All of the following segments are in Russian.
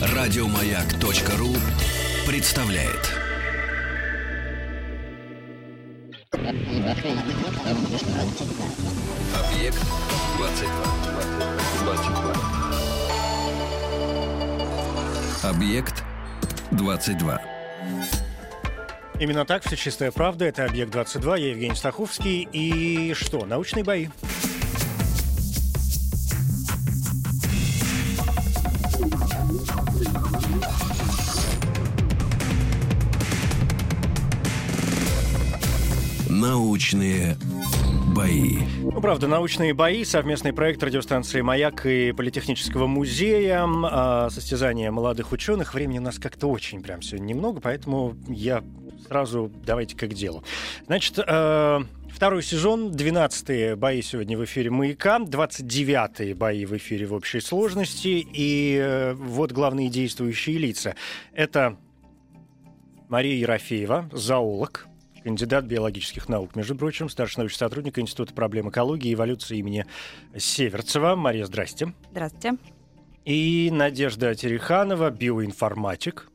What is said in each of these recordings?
Радиомаяк.ру представляет. Объект 22. 22. Объект 22. Именно так, все чистая правда. Это «Объект-22», я Евгений Стаховский. И что, научные бои? Научные бои. Ну, правда, научные бои, совместный проект радиостанции «Маяк» и Политехнического музея, э, состязание молодых ученых. Времени у нас как-то очень прям сегодня немного, поэтому я сразу давайте к делу. Значит, э, Второй сезон, 12-е бои сегодня в эфире «Маяка», 29-е бои в эфире в общей сложности. И э, вот главные действующие лица. Это Мария Ерофеева, зоолог, кандидат биологических наук, между прочим, старший научный сотрудник Института проблем экологии и эволюции имени Северцева. Мария, здрасте. Здравствуйте. И Надежда Тереханова, биоинформатик,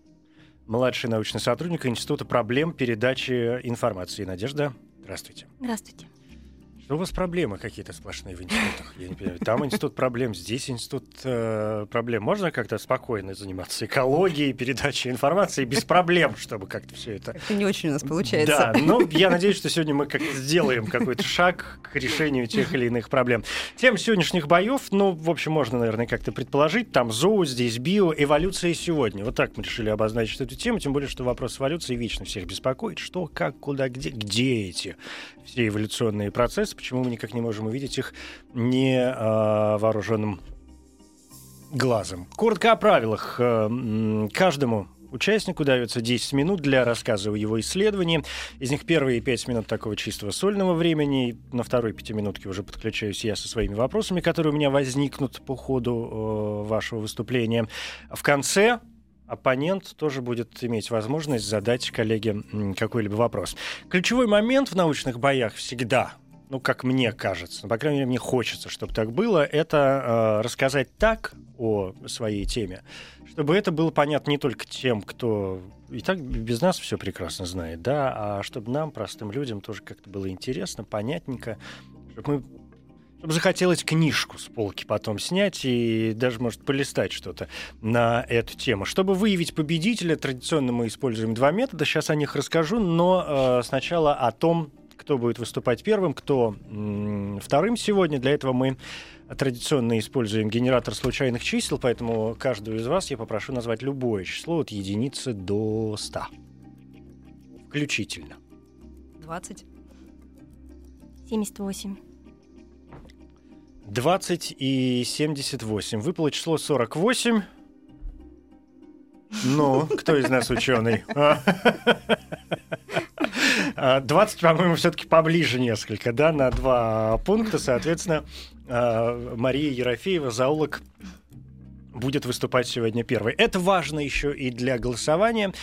младший научный сотрудник Института проблем передачи информации. Надежда, здравствуйте. Здравствуйте. Что у вас проблемы какие-то сплошные в институтах? Я не понимаю. Там институт проблем, здесь институт э, проблем. Можно как-то спокойно заниматься экологией, передачей информации без проблем, чтобы как-то все это... Это не очень у нас получается. Да, но я надеюсь, что сегодня мы как-то сделаем какой-то шаг к решению тех или иных проблем. Тем сегодняшних боев, ну, в общем, можно, наверное, как-то предположить. Там зоо, здесь био, эволюция сегодня. Вот так мы решили обозначить эту тему, тем более, что вопрос эволюции вечно всех беспокоит. Что, как, куда, где, где эти все эволюционные процессы, почему мы никак не можем увидеть их невооруженным глазом. Коротко о правилах. Э, каждому участнику дается 10 минут для рассказа о его исследовании. Из них первые 5 минут такого чистого сольного времени. На второй пятиминутке уже подключаюсь я со своими вопросами, которые у меня возникнут по ходу э, вашего выступления. В конце оппонент тоже будет иметь возможность задать коллеге какой-либо вопрос. Ключевой момент в научных боях всегда, ну, как мне кажется, ну, по крайней мере, мне хочется, чтобы так было, это э, рассказать так о своей теме, чтобы это было понятно не только тем, кто и так без нас все прекрасно знает, да, а чтобы нам, простым людям, тоже как-то было интересно, понятненько, чтобы мы чтобы захотелось книжку с полки потом снять и даже, может, полистать что-то на эту тему. Чтобы выявить победителя, традиционно мы используем два метода. Сейчас о них расскажу, но э, сначала о том, кто будет выступать первым, кто вторым сегодня. Для этого мы традиционно используем генератор случайных чисел, поэтому каждую из вас я попрошу назвать любое число от единицы до 100. Включительно. 20. 78. 20 и 78. Выпало число 48. Ну, кто из нас ученый? 20, по-моему, все-таки поближе несколько, да, на два пункта. Соответственно, а, Мария Ерофеева, зоолог, будет выступать сегодня первой. Это важно еще и для голосования.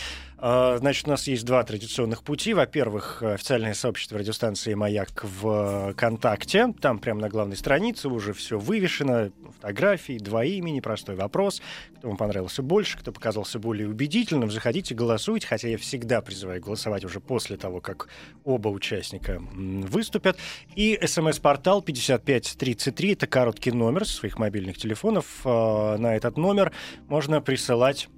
А, значит, у нас есть два традиционных пути. Во-первых, официальное сообщество радиостанции «Маяк» в ВКонтакте. Там прямо на главной странице уже все вывешено. Фотографии, два имени, простой вопрос. Кто вам понравился больше, кто показался более убедительным. Заходите, голосуйте. Хотя я всегда призываю голосовать уже после того, как оба участника выступят. И смс-портал 5533. Это короткий номер своих мобильных телефонов. А, на этот номер можно присылать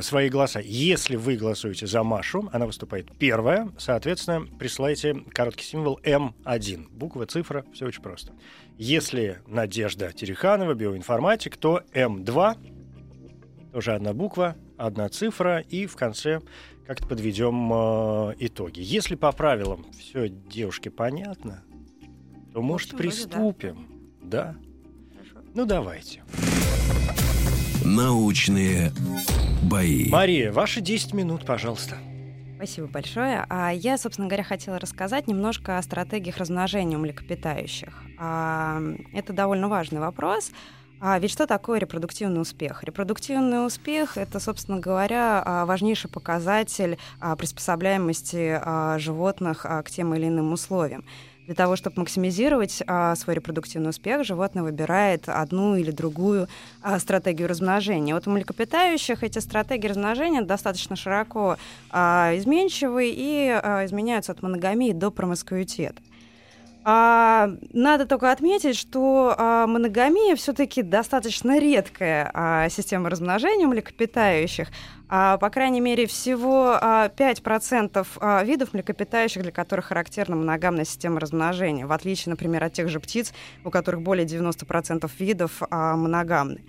свои голоса. Если вы голосуете за Машу, она выступает первая, соответственно, присылайте короткий символ М1. Буква, цифра, все очень просто. Если Надежда Тереханова, биоинформатик, то М2, тоже одна буква, одна цифра, и в конце как-то подведем э, итоги. Если по правилам все девушке понятно, то, может, приступим. да. да? Ну, давайте. Научные бои. Мария, ваши 10 минут, пожалуйста. Спасибо большое. А я, собственно говоря, хотела рассказать немножко о стратегиях размножения у млекопитающих. А, это довольно важный вопрос. А ведь что такое репродуктивный успех? Репродуктивный успех — это, собственно говоря, а, важнейший показатель а, приспособляемости животных к тем или иным условиям. Для того, чтобы максимизировать а, свой репродуктивный успех, животное выбирает одну или другую а, стратегию размножения. Вот у млекопитающих эти стратегии размножения достаточно широко а, изменчивы и а, изменяются от моногамии до промискуитета. А, надо только отметить, что а, моногамия все-таки достаточно редкая а, система размножения млекопитающих. А, по крайней мере, всего а, 5% а, видов млекопитающих, для которых характерна моногамная система размножения, в отличие, например, от тех же птиц, у которых более 90% видов а, моногамны.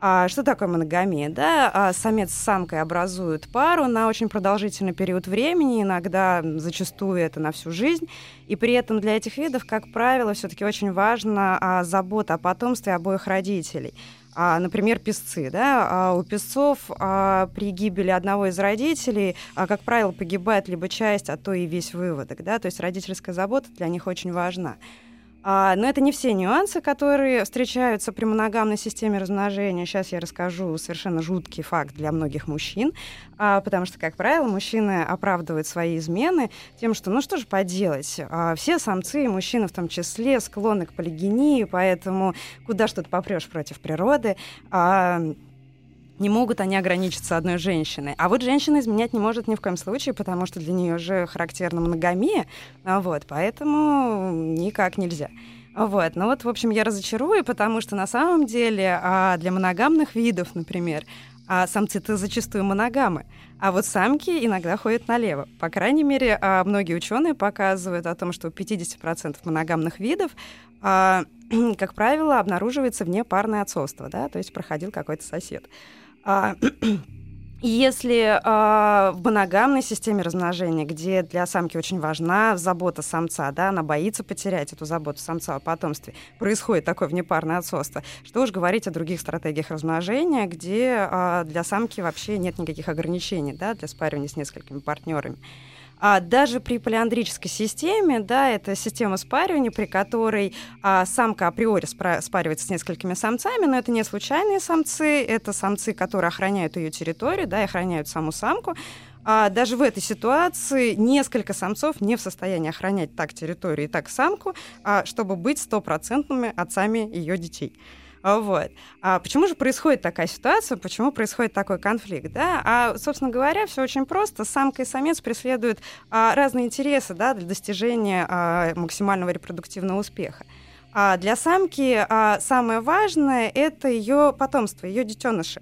А что такое моногамия? Да? А самец с самкой образуют пару на очень продолжительный период времени, иногда зачастую это на всю жизнь. И при этом для этих видов, как правило, все-таки очень важна а, забота о потомстве обоих родителей. А, например, песцы. Да? А у песцов а, при гибели одного из родителей, а, как правило, погибает либо часть, а то и весь выводок. Да? То есть родительская забота для них очень важна. А, но это не все нюансы, которые встречаются при моногамной системе размножения. Сейчас я расскажу совершенно жуткий факт для многих мужчин, а, потому что, как правило, мужчины оправдывают свои измены тем, что, ну что же поделать, а, все самцы, и мужчины в том числе, склонны к полигении, поэтому куда что-то попрешь против природы. А, не могут они ограничиться одной женщиной. А вот женщина изменять не может ни в коем случае, потому что для нее же характерна моногамия, а вот, поэтому никак нельзя. Вот, ну вот, в общем, я разочарую, потому что на самом деле а для моногамных видов, например, а самцы-то зачастую моногамы, а вот самки иногда ходят налево. По крайней мере, а многие ученые показывают о том, что у 50% моногамных видов, как правило, обнаруживается внепарное отцовство, да, то есть проходил какой-то сосед. А, если э, в моногамной системе размножения, где для самки очень важна забота самца, да, она боится потерять эту заботу самца о потомстве, происходит такое внепарное отцовство, что уж говорить о других стратегиях размножения, где э, для самки вообще нет никаких ограничений да, для спаривания с несколькими партнерами. А даже при полиандрической системе, да, это система спаривания, при которой а, самка априори спаривается с несколькими самцами, но это не случайные самцы, это самцы, которые охраняют ее территорию, да, и охраняют саму самку. А даже в этой ситуации несколько самцов не в состоянии охранять так территорию и так самку, а, чтобы быть стопроцентными отцами ее детей. А, вот. А почему же происходит такая ситуация? Почему происходит такой конфликт? Да? А, собственно говоря, все очень просто. Самка и самец преследуют а, разные интересы да, для достижения а, максимального репродуктивного успеха. А для самки а, самое важное это ее потомство, ее детеныши.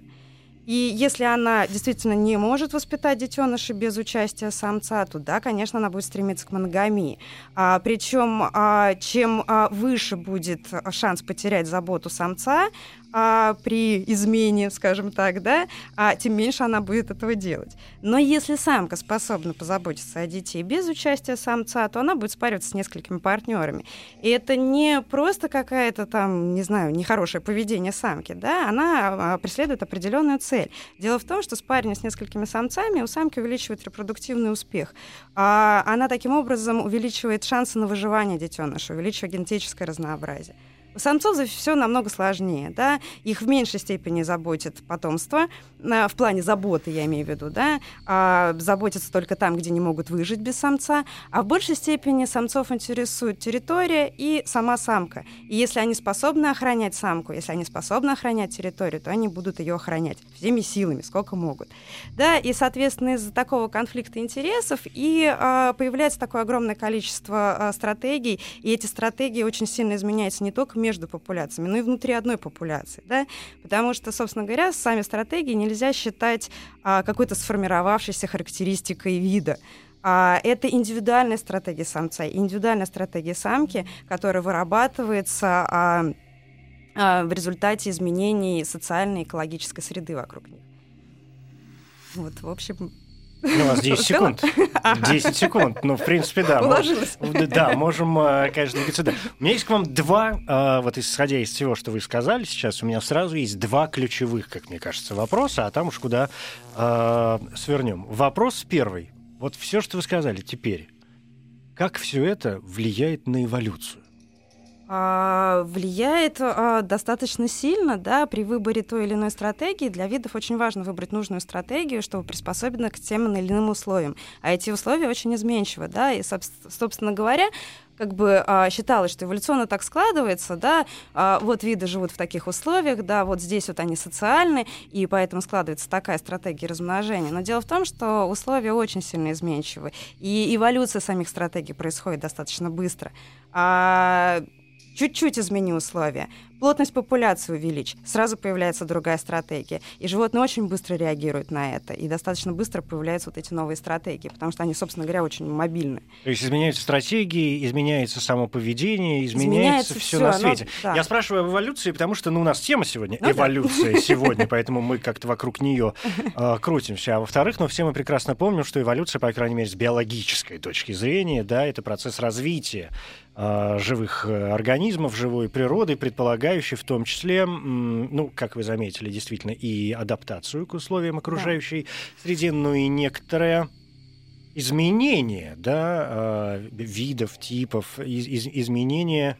И если она действительно не может воспитать детеныша без участия самца, то да, конечно, она будет стремиться к моногамии. А, причем, а, чем а, выше будет шанс потерять заботу самца, а, при измене, скажем так, да, а, тем меньше она будет этого делать. Но если самка способна позаботиться о детей без участия самца, то она будет спариваться с несколькими партнерами. И это не просто какая-то там, не знаю, нехорошее поведение самки, да, она а, преследует определенную цель. Дело в том, что спаривание с несколькими самцами у самки увеличивает репродуктивный успех. А, она таким образом увеличивает шансы на выживание детеныша, увеличивает генетическое разнообразие. У самцов все намного сложнее, да, их в меньшей степени заботит потомство, в плане заботы, я имею в виду, да, а, заботятся только там, где не могут выжить без самца, а в большей степени самцов интересует территория и сама самка. И если они способны охранять самку, если они способны охранять территорию, то они будут ее охранять всеми силами, сколько могут. Да, и, соответственно, из-за такого конфликта интересов и а, появляется такое огромное количество а, стратегий, и эти стратегии очень сильно изменяются не только между популяциями, но и внутри одной популяции, да, потому что, собственно говоря, сами стратегии нельзя нельзя считать а, какой-то сформировавшейся характеристикой вида. А, это индивидуальная стратегия самца, индивидуальная стратегия самки, которая вырабатывается а, а, в результате изменений социальной и экологической среды вокруг них. Вот, в общем, ну, у нас 10 секунд. 10 секунд. Ну, в принципе, да. Уложилась. Да, можем, э, конечно, двигаться. У меня есть к вам два, э, вот исходя из всего, что вы сказали сейчас, у меня сразу есть два ключевых, как мне кажется, вопроса, а там уж куда э, свернем. Вопрос первый. Вот все, что вы сказали теперь. Как все это влияет на эволюцию? А, влияет а, достаточно сильно, да, при выборе той или иной стратегии. Для видов очень важно выбрать нужную стратегию, чтобы приспособиться к тем или иным условиям. А эти условия очень изменчивы, да, и, собственно говоря, как бы а, считалось, что эволюционно так складывается, да, а, вот виды живут в таких условиях, да, вот здесь вот они социальны, и поэтому складывается такая стратегия размножения. Но дело в том, что условия очень сильно изменчивы, и эволюция самих стратегий происходит достаточно быстро. А чуть-чуть измени условия, плотность популяции увеличь, сразу появляется другая стратегия. И животные очень быстро реагируют на это, и достаточно быстро появляются вот эти новые стратегии, потому что они, собственно говоря, очень мобильны. То есть изменяются стратегии, изменяется само поведение, изменяется, изменяется все на свете. Но, да. Я спрашиваю об эволюции, потому что ну, у нас тема сегодня ну, эволюция да. сегодня, поэтому мы как-то вокруг нее э, крутимся. А во-вторых, ну, все мы прекрасно помним, что эволюция, по крайней мере, с биологической точки зрения, да, это процесс развития а, живых э, организмов, живой природы, предполагающий в том числе, ну, как вы заметили, действительно, и адаптацию к условиям окружающей да. среды, но и некоторое изменение да, а, видов, типов, из, из, изменение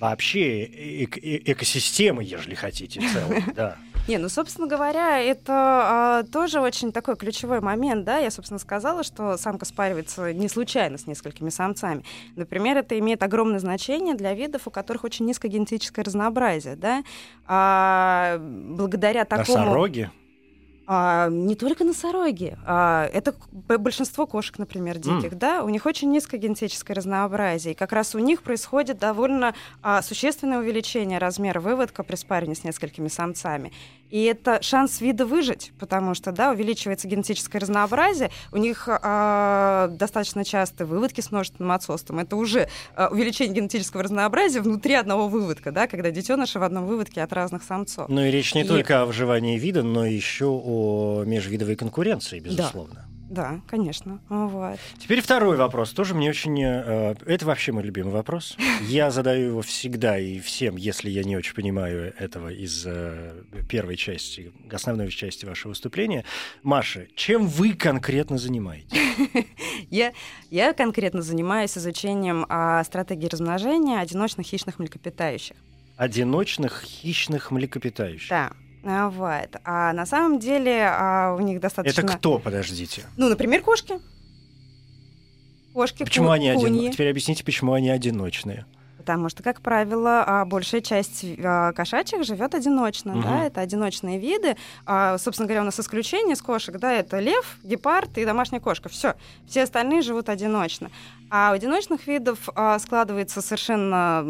вообще эк экосистемы, ежели хотите, целой, да. Не, ну, собственно говоря, это а, тоже очень такой ключевой момент, да. Я, собственно, сказала, что самка спаривается не случайно с несколькими самцами. Например, это имеет огромное значение для видов, у которых очень низкое генетическое разнообразие, да. А, благодаря такому... Носороги? А, не только носороги. А, это большинство кошек, например, диких, mm. да, у них очень низкое генетическое разнообразие. И как раз у них происходит довольно а, существенное увеличение размера выводка при спаривании с несколькими самцами. И это шанс вида выжить, потому что, да, увеличивается генетическое разнообразие, у них а, достаточно часто выводки с множественным отцовством. Это уже а, увеличение генетического разнообразия внутри одного выводка, да, когда детеныши в одном выводке от разных самцов. Ну и речь не и... только о выживании вида, но еще о межвидовой конкуренции, безусловно. Да. Да, конечно. Вот. Теперь второй вопрос. Тоже мне очень... Э, это вообще мой любимый вопрос. Я задаю его всегда и всем, если я не очень понимаю этого из э, первой части, основной части вашего выступления. Маша, чем вы конкретно занимаетесь? я, я конкретно занимаюсь изучением а, стратегии размножения одиночных хищных млекопитающих. Одиночных хищных млекопитающих? Да. А, вот. А на самом деле а, у них достаточно... Это кто, подождите? Ну, например, кошки. Кошки, почему ку- они один... Теперь объясните, почему они одиночные. Потому что, как правило, а, большая часть а, кошачьих живет одиночно, угу. да, это одиночные виды. Собственно говоря, у нас исключение с кошек, да, это лев, гепард и домашняя кошка. Все, все остальные живут одиночно. А у одиночных видов а, складывается совершенно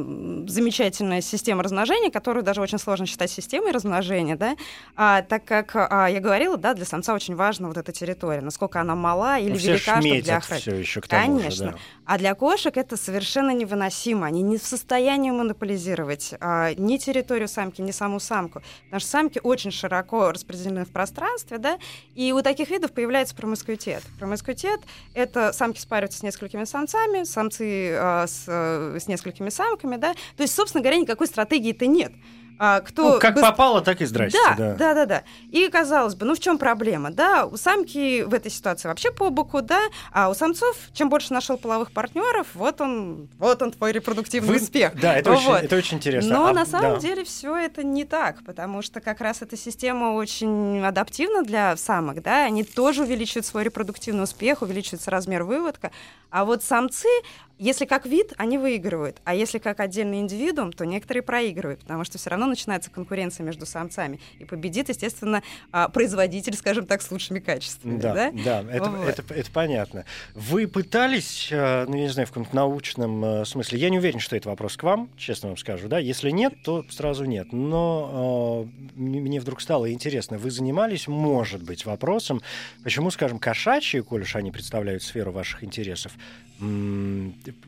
замечательная система размножения, которую даже очень сложно считать системой размножения, да, а, так как а, я говорила, да, для самца очень важна вот эта территория, насколько она мала или ну, велика, чтобы для охраны. Все еще к тому Конечно. Же, да. А для кошек это совершенно невыносимо. Они не в состоянии монополизировать а, ни территорию самки, ни саму самку. Потому что самки очень широко распределены в пространстве, да, и у таких видов появляется промискуитет. Промискуитет — это самки спариваются с несколькими самцами, самцы а, с, э, с несколькими самками, да. То есть, собственно говоря, никакой стратегии-то нет. А, кто ну, как быстр... попало, так и здрасте. Да, да, да, да, да. И казалось бы, ну в чем проблема, да? У самки в этой ситуации вообще по боку, да, а у самцов чем больше нашел половых партнеров, вот он, вот он твой репродуктивный Вы... успех. Да, это, вот. очень, это очень интересно. Но а, на самом да. деле все это не так, потому что как раз эта система очень адаптивна для самок, да, они тоже увеличивают свой репродуктивный успех, увеличивается размер выводка, а вот самцы если как вид, они выигрывают, а если как отдельный индивидуум, то некоторые проигрывают, потому что все равно начинается конкуренция между самцами, и победит, естественно, а, производитель, скажем так, с лучшими качествами. Да, да, да это, вот. это, это, это понятно. Вы пытались, э, ну, я не знаю, в каком-то научном э, смысле, я не уверен, что это вопрос к вам, честно вам скажу, да, если нет, то сразу нет, но э, мне вдруг стало интересно, вы занимались, может быть, вопросом, почему, скажем, кошачьи, коль уж они представляют сферу ваших интересов,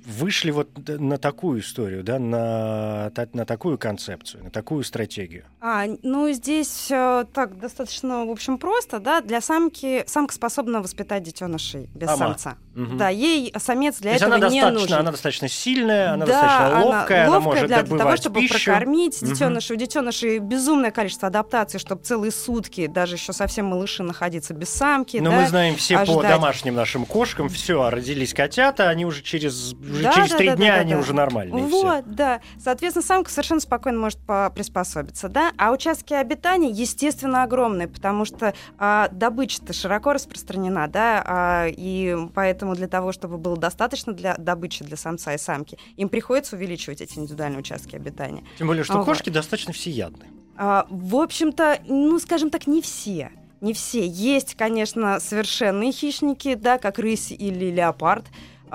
вышли вот на такую историю, да, на, на такую концепцию, на такую стратегию? А, ну, здесь э, так достаточно, в общем, просто, да, для самки, самка способна воспитать детенышей без Ама. самца. Угу. Да, ей самец для То этого она не нужен. Она достаточно сильная, она да, достаточно ловкая, она, она может для, для того, чтобы пищу. прокормить детенышей. Угу. У детенышей безумное количество адаптаций, чтобы целые сутки, даже еще совсем малыши находиться без самки. Но да, мы знаем все ожидать. по домашним нашим кошкам, все, родились котята, они уже через Да, через да, три да, дня да, они да. уже нормальные все. Вот, да. Соответственно, самка совершенно спокойно может по- приспособиться, да. А участки обитания, естественно, огромные, потому что а, добыча-то широко распространена, да, а, и поэтому для того, чтобы было достаточно для добычи для самца и самки, им приходится увеличивать эти индивидуальные участки обитания. Тем более, что вот. кошки достаточно всеядны. А, в общем-то, ну, скажем так, не все. Не все. Есть, конечно, совершенные хищники, да, как рысь или леопард,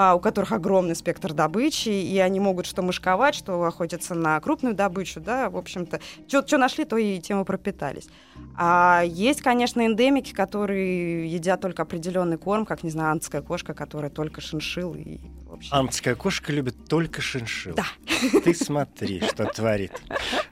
а, у которых огромный спектр добычи, и они могут что мышковать, что охотиться на крупную добычу, да, в общем-то. Что нашли, то и тем и пропитались. А есть, конечно, эндемики, которые едят только определенный корм, как, не знаю, антская кошка, которая только шиншил и в общем. Антская кошка любит только шиншилл. Да. Ты смотри, что творит.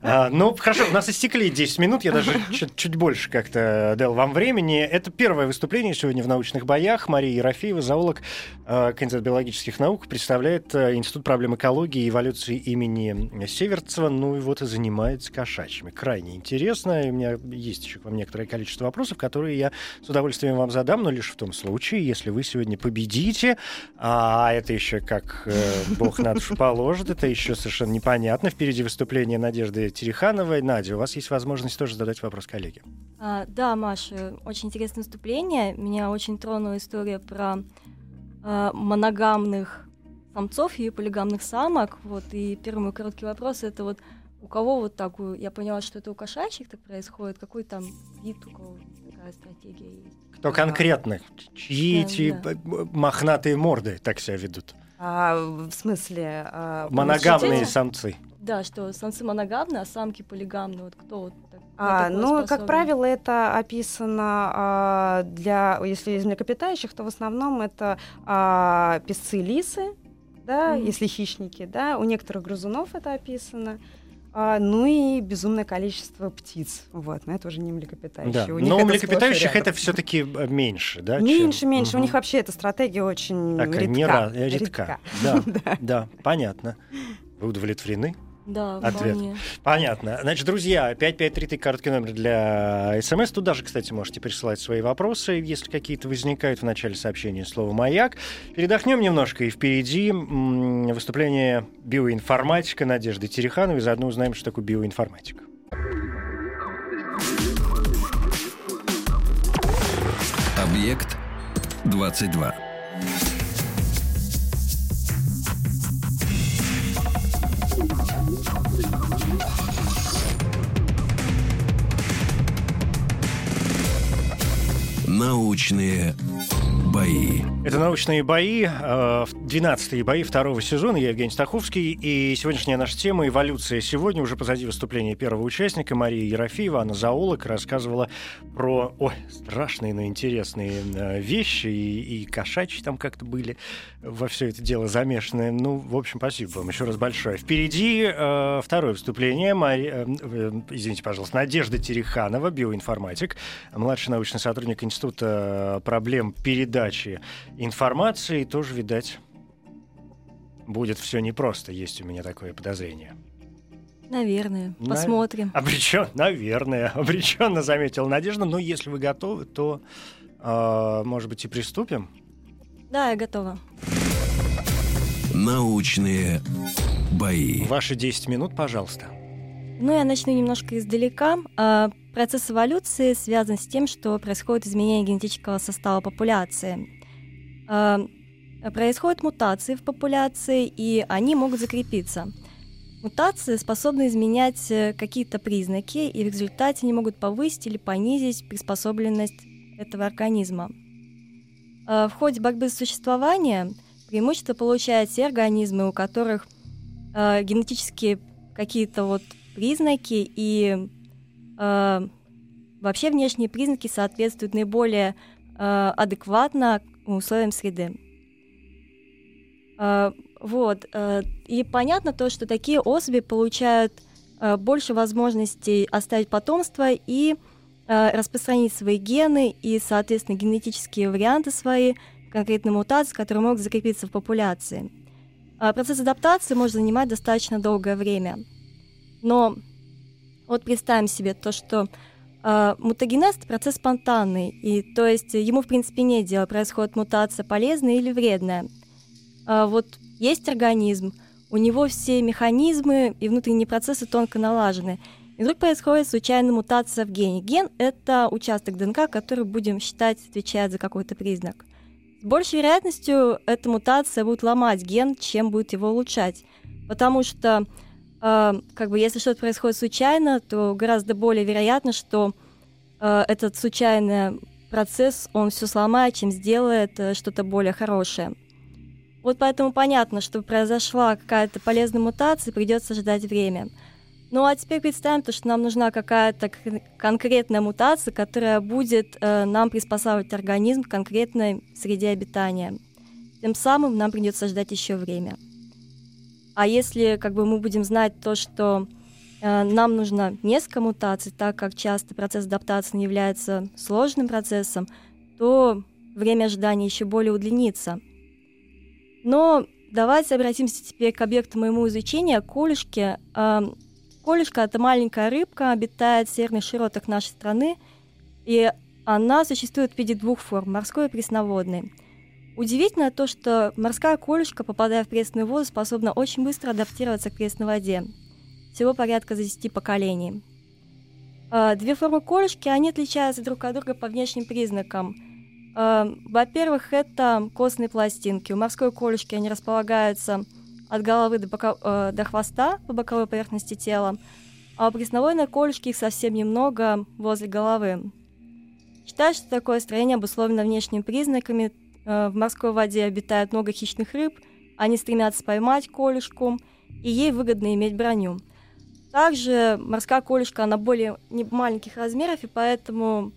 А, ну, хорошо, у нас истекли 10 минут, я даже чуть, чуть больше как-то дал вам времени. Это первое выступление сегодня в «Научных боях». Мария Ерофеева, зоолог, э, кандидат биологических наук, представляет э, Институт проблем экологии и эволюции имени Северцева, ну и вот и занимается кошачьими. Крайне интересно, и у меня есть еще к вам некоторое количество вопросов, которые я с удовольствием вам задам, но лишь в том случае, если вы сегодня победите, а это еще как э, бог на душу положит, это еще совершенно непонятно. Впереди выступление Надежды Терехановой. Надя, у вас есть возможность тоже задать вопрос коллеге. А, да, Маша, очень интересное выступление. Меня очень тронула история про а, моногамных самцов и полигамных самок. Вот, и первый мой короткий вопрос это вот у кого вот такую, я поняла, что это у кошачьих так происходит, какой там вид, у кого такая стратегия есть. Кто конкретно? Чьи Да, эти да. мохнатые морды так себя ведут? А, в смысле? а, Моногамные самцы. Да, что самцы моногамны, а самки полигамны. Вот кто вот А, ну, как правило, это описано а, для, если из млекопитающих, то в основном это а, песцы лисы, да, Мгм. если хищники, да, у некоторых грызунов это описано. А, ну и безумное количество птиц. Вот, но это уже не млекопитающие. Да. У Но у млекопитающих это все-таки меньше, да? чем- Меньше, меньше. У них вообще эта стратегия очень Такая редка. не ра- э, редка. Да, да, понятно. Вы удовлетворены? Да, Ответ. вполне. Понятно. Значит, друзья, 5533 короткий номер для СМС. Туда же, кстати, можете присылать свои вопросы, если какие-то возникают в начале сообщения слово «Маяк». Передохнем немножко, и впереди выступление биоинформатика Надежды Терехановой. Заодно узнаем, что такое биоинформатика. Объект 22. Научные бои. Это «Научные бои», э, 12-е бои второго сезона. Я Евгений Стаховский. И сегодняшняя наша тема «Эволюция сегодня». Уже позади выступления первого участника Мария Ерофеева. Она зоолог, рассказывала про ой, страшные, но интересные э, вещи. И, и кошачьи там как-то были во все это дело замешаны. Ну, в общем, спасибо вам еще раз большое. Впереди э, второе выступление. Мари- э, э, извините, пожалуйста, Надежда Тереханова, биоинформатик, младший научный сотрудник Института проблем передачи информации. Тоже, видать, будет все непросто. Есть у меня такое подозрение. Наверное. На- Посмотрим. Обречен, наверное, обреченно заметила Надежда. Но если вы готовы, то, э, может быть, и приступим. Да, я готова. Научные бои. Ваши 10 минут, пожалуйста. Ну, я начну немножко издалека. А, Процесс эволюции связан с тем, что происходит изменение генетического состава популяции. А, Происходят мутации в популяции, и они могут закрепиться. Мутации способны изменять э, какие-то признаки, и в результате они могут повысить или понизить приспособленность этого организма. А, В ходе борьбы за существование преимущество получают те организмы, у которых генетические какие-то вот признаки и э, вообще внешние признаки соответствуют наиболее э, адекватно условиям среды. Э, вот. э, и понятно то, что такие особи получают э, больше возможностей оставить потомство и э, распространить свои гены и, соответственно, генетические варианты свои, конкретно мутации, которые могут закрепиться в популяции. А Процесс адаптации может занимать достаточно долгое время. Но вот представим себе то, что э, мутагенез это процесс спонтанный, и то есть ему в принципе нет дела, происходит мутация полезная или вредная. А вот есть организм, у него все механизмы и внутренние процессы тонко налажены. И вдруг происходит случайная мутация в гене. Ген — это участок ДНК, который, будем считать, отвечает за какой-то признак. С большей вероятностью эта мутация будет ломать ген, чем будет его улучшать. Потому что, э, как бы, если что-то происходит случайно, то гораздо более вероятно, что э, этот случайный процесс, он все сломает, чем сделает э, что-то более хорошее. Вот поэтому понятно, что произошла какая-то полезная мутация, придется ждать время. Ну а теперь представим, то, что нам нужна какая-то конкретная мутация, которая будет э, нам приспосабливать организм к конкретной среде обитания. Тем самым нам придется ждать еще время. А если как бы мы будем знать то, что э, нам нужно несколько мутаций, так как часто процесс адаптации является сложным процессом, то время ожидания еще более удлинится. Но давайте обратимся теперь к объекту моему изучения, колюшки. Колюшка — это маленькая рыбка, обитает в северных широтах нашей страны, и она существует в виде двух форм — морской и пресноводной. Удивительно то, что морская колюшка, попадая в пресную воду, способна очень быстро адаптироваться к пресной воде. Всего порядка за 10 поколений. А, две формы колюшки, они отличаются друг от друга по внешним признакам. А, во-первых, это костные пластинки. У морской колюшки они располагаются от головы до, бока, до хвоста по боковой поверхности тела, а у пресноводной колюшки их совсем немного возле головы. Считают, что такое строение обусловлено внешними признаками. Э, в морской воде обитает много хищных рыб, они стремятся поймать колюшку, и ей выгодно иметь броню. Также морская колюшка, она более не маленьких размеров, и поэтому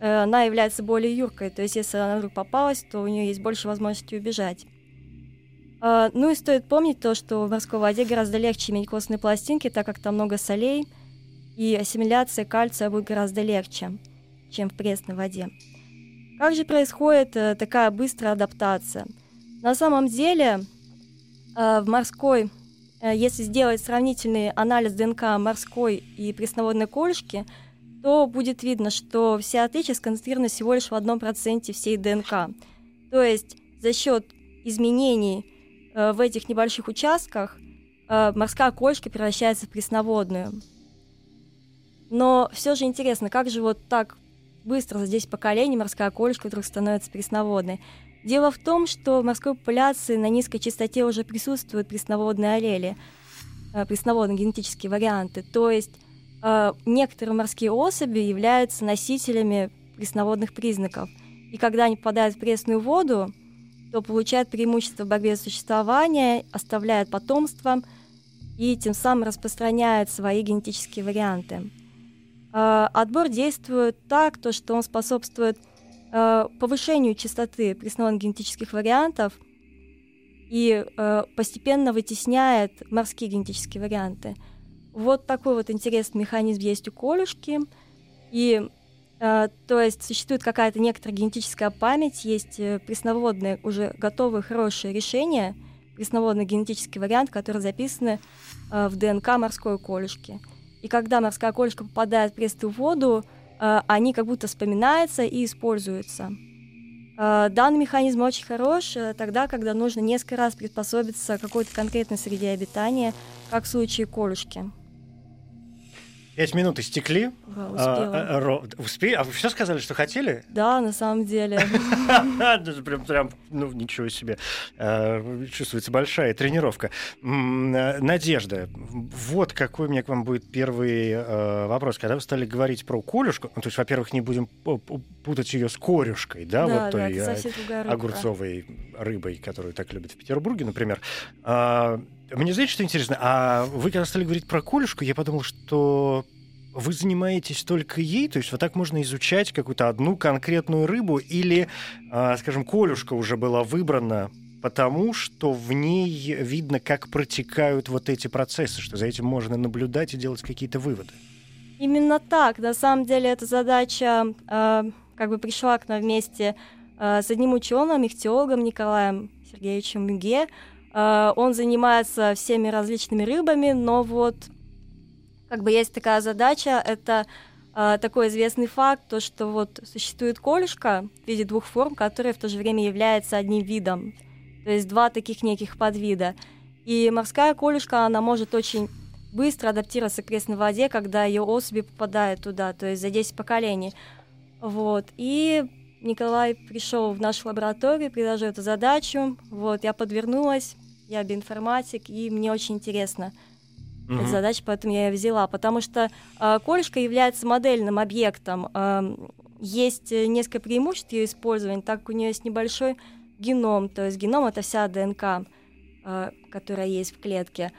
э, она является более юркой. То есть, если она вдруг попалась, то у нее есть больше возможности убежать. А, ну и стоит помнить то, что в морской воде гораздо легче иметь костные пластинки, так как там много солей, и ассимиляция кальция будет гораздо легче, чем в пресной воде. Как же происходит э, такая быстрая адаптация? На самом деле э, в морской, э, если сделать сравнительный анализ ДНК морской и пресноводной колюшки, то будет видно, что все отличия сконцентрированы всего лишь в одном проценте всей ДНК. То есть за счет изменений в этих небольших участках морская кошка превращается в пресноводную. Но все же интересно, как же вот так быстро за 10 поколений морская кошка вдруг становится пресноводной? Дело в том, что в морской популяции на низкой частоте уже присутствуют пресноводные аллели, э, пресноводные генетические варианты. То есть некоторые морские особи являются носителями пресноводных признаков. И когда они попадают в пресную воду, то получает преимущество в борьбе за существование, оставляет потомство и тем самым распространяет свои генетические варианты. А, отбор действует так, то, что он способствует а, повышению частоты преснованных генетических вариантов и а, постепенно вытесняет морские генетические варианты. Вот такой вот интересный механизм есть у колюшки. И то есть существует какая-то некоторая генетическая память, есть э, пресноводные уже готовые хорошие решения, пресноводный генетический вариант, который записаны в ДНК морской колюшки. И когда морская колюшка попадает в пресную воду, uh, они как будто вспоминаются и используются. Данный механизм очень хорош тогда, когда нужно несколько раз приспособиться к какой-то конкретной среде обитания, как в случае колюшки. Пять минут истекли. Ура, успела. А, ро, успе... а вы все сказали, что хотели? Да, на самом деле. Прям, прям, ну, ничего себе. А, чувствуется большая тренировка. Надежда, вот какой у меня к вам будет первый а, вопрос. Когда вы стали говорить про колюшку, ну, то есть, во-первых, не будем путать ее с корюшкой, да, вот той огурцовой рыбой, которую так любят в Петербурге, например. Мне знаете, что интересно? А вы когда стали говорить про колюшку, я подумал, что вы занимаетесь только ей, то есть вот так можно изучать какую-то одну конкретную рыбу, или, э, скажем, колюшка уже была выбрана потому, что в ней видно, как протекают вот эти процессы, что за этим можно наблюдать и делать какие-то выводы. Именно так. На самом деле эта задача э, как бы пришла к нам вместе э, с одним ученым, ихтиологом Николаем Сергеевичем Мюге. Э, он занимается всеми различными рыбами, но вот как бы есть такая задача, это э, такой известный факт, то, что вот существует колюшка в виде двух форм, которая в то же время является одним видом. То есть два таких неких подвида. И морская колюшка, она может очень быстро адаптироваться к пресной воде, когда ее особи попадают туда, то есть за 10 поколений. Вот. И Николай пришел в нашу лабораторию, предложил эту задачу. Вот, я подвернулась, я биоинформатик, и мне очень интересно угу. эта задача, поэтому я ее взяла. Потому что э, колюшка является модельным объектом. Э, есть несколько преимуществ ее использования, так как у нее есть небольшой геном, то есть геном это вся ДНК, э, которая есть в клетке.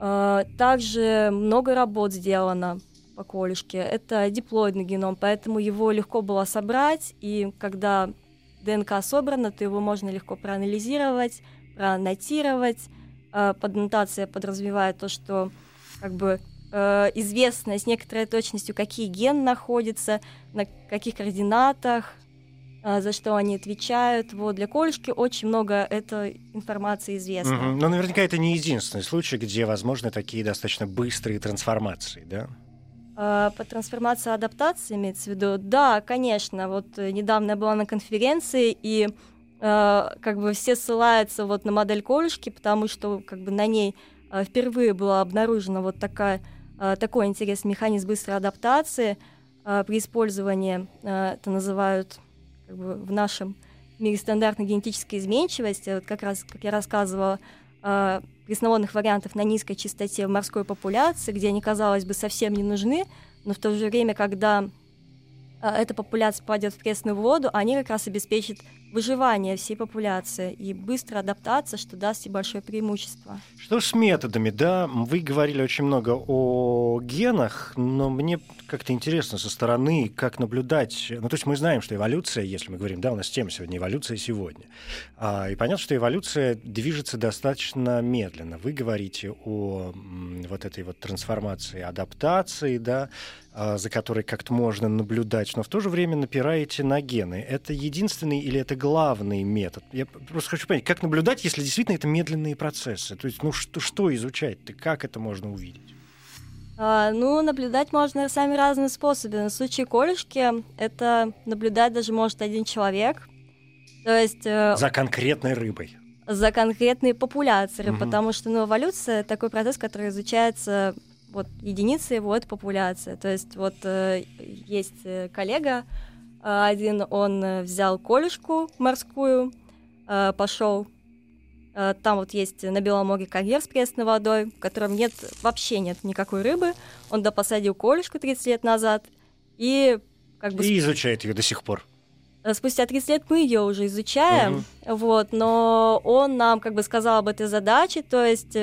Э, также много работ сделано по колюшке. Это диплоидный геном, поэтому его легко было собрать, и когда ДНК собрана, то его можно легко проанализировать, проаннотировать. Э, под нотацией подразумевает то, что как бы э, известно с некоторой точностью, какие гены находятся, на каких координатах, э, за что они отвечают. Вот для колюшки очень много этой информации известно. Угу. Но наверняка это не единственный случай, где возможны такие достаточно быстрые трансформации, да? Э, по трансформации адаптации имеется в виду? Да, конечно. Вот э, недавно я была на конференции, и э, как бы все ссылаются вот на модель колышки, потому что как бы на ней э, впервые была обнаружена вот такая, э, такой интересный механизм быстрой адаптации при использовании, это называют как бы в нашем мире стандартной генетической изменчивости, вот как раз, как я рассказывала, э, пресноводных вариантов на низкой частоте в морской популяции, где они, казалось бы, совсем не нужны, но в то же время, когда эта популяция попадет в пресную воду, они как раз обеспечат выживание всей популяции и быстрая адаптация, что даст ей большое преимущество. Что с методами, да? Вы говорили очень много о генах, но мне как-то интересно со стороны, как наблюдать. Ну, то есть мы знаем, что эволюция, если мы говорим, да, у нас тема сегодня эволюция сегодня. А, и понятно, что эволюция движется достаточно медленно. Вы говорите о вот этой вот трансформации, адаптации, да, за которой как-то можно наблюдать, но в то же время напираете на гены. Это единственный или это главный метод? Я просто хочу понять, как наблюдать, если действительно это медленные процессы? То есть, ну что, что изучать-то, как это можно увидеть? А, ну, наблюдать можно самыми разными способами. В случае колюшки это наблюдать даже может один человек. То есть... Э, за конкретной рыбой за конкретные популяции, угу. потому что ну, эволюция такой процесс, который изучается вот единица его это популяция. То есть вот э, есть э, коллега э, один, он э, взял колюшку морскую, э, пошел э, там вот есть на Белом море карьер с пресной водой, в котором нет вообще нет никакой рыбы. Он допосадил колюшку 30 лет назад и как бы... И изучает ее до сих пор. Э, спустя 30 лет мы ее уже изучаем, угу. вот, но он нам как бы сказал об этой задаче, то есть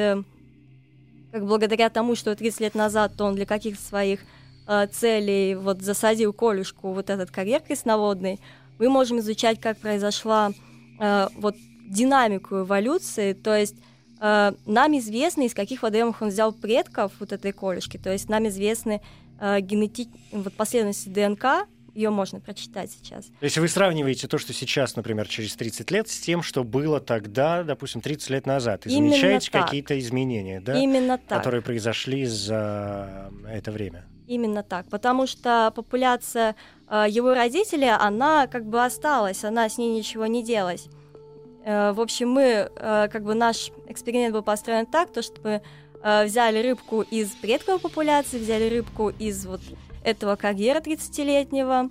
как благодаря тому, что 30 лет назад он для каких-то своих э, целей вот засадил колюшку вот этот карьер пресноводный, мы можем изучать, как произошла э, вот динамику эволюции, то есть э, нам известно, из каких водоемов он взял предков вот этой колюшки, то есть нам известны э, генети... вот последовательности ДНК, ее можно прочитать сейчас. То есть вы сравниваете то, что сейчас, например, через 30 лет, с тем, что было тогда, допустим, 30 лет назад, и Именно замечаете какие-то изменения, да? Именно так. Которые произошли за это время. Именно так, потому что популяция э, его родителей, она как бы осталась, она с ней ничего не делась. Э, в общем, мы, э, как бы наш эксперимент был построен так, то, что мы э, взяли рыбку из предковой популяции, взяли рыбку из вот этого карьера 30-летнего,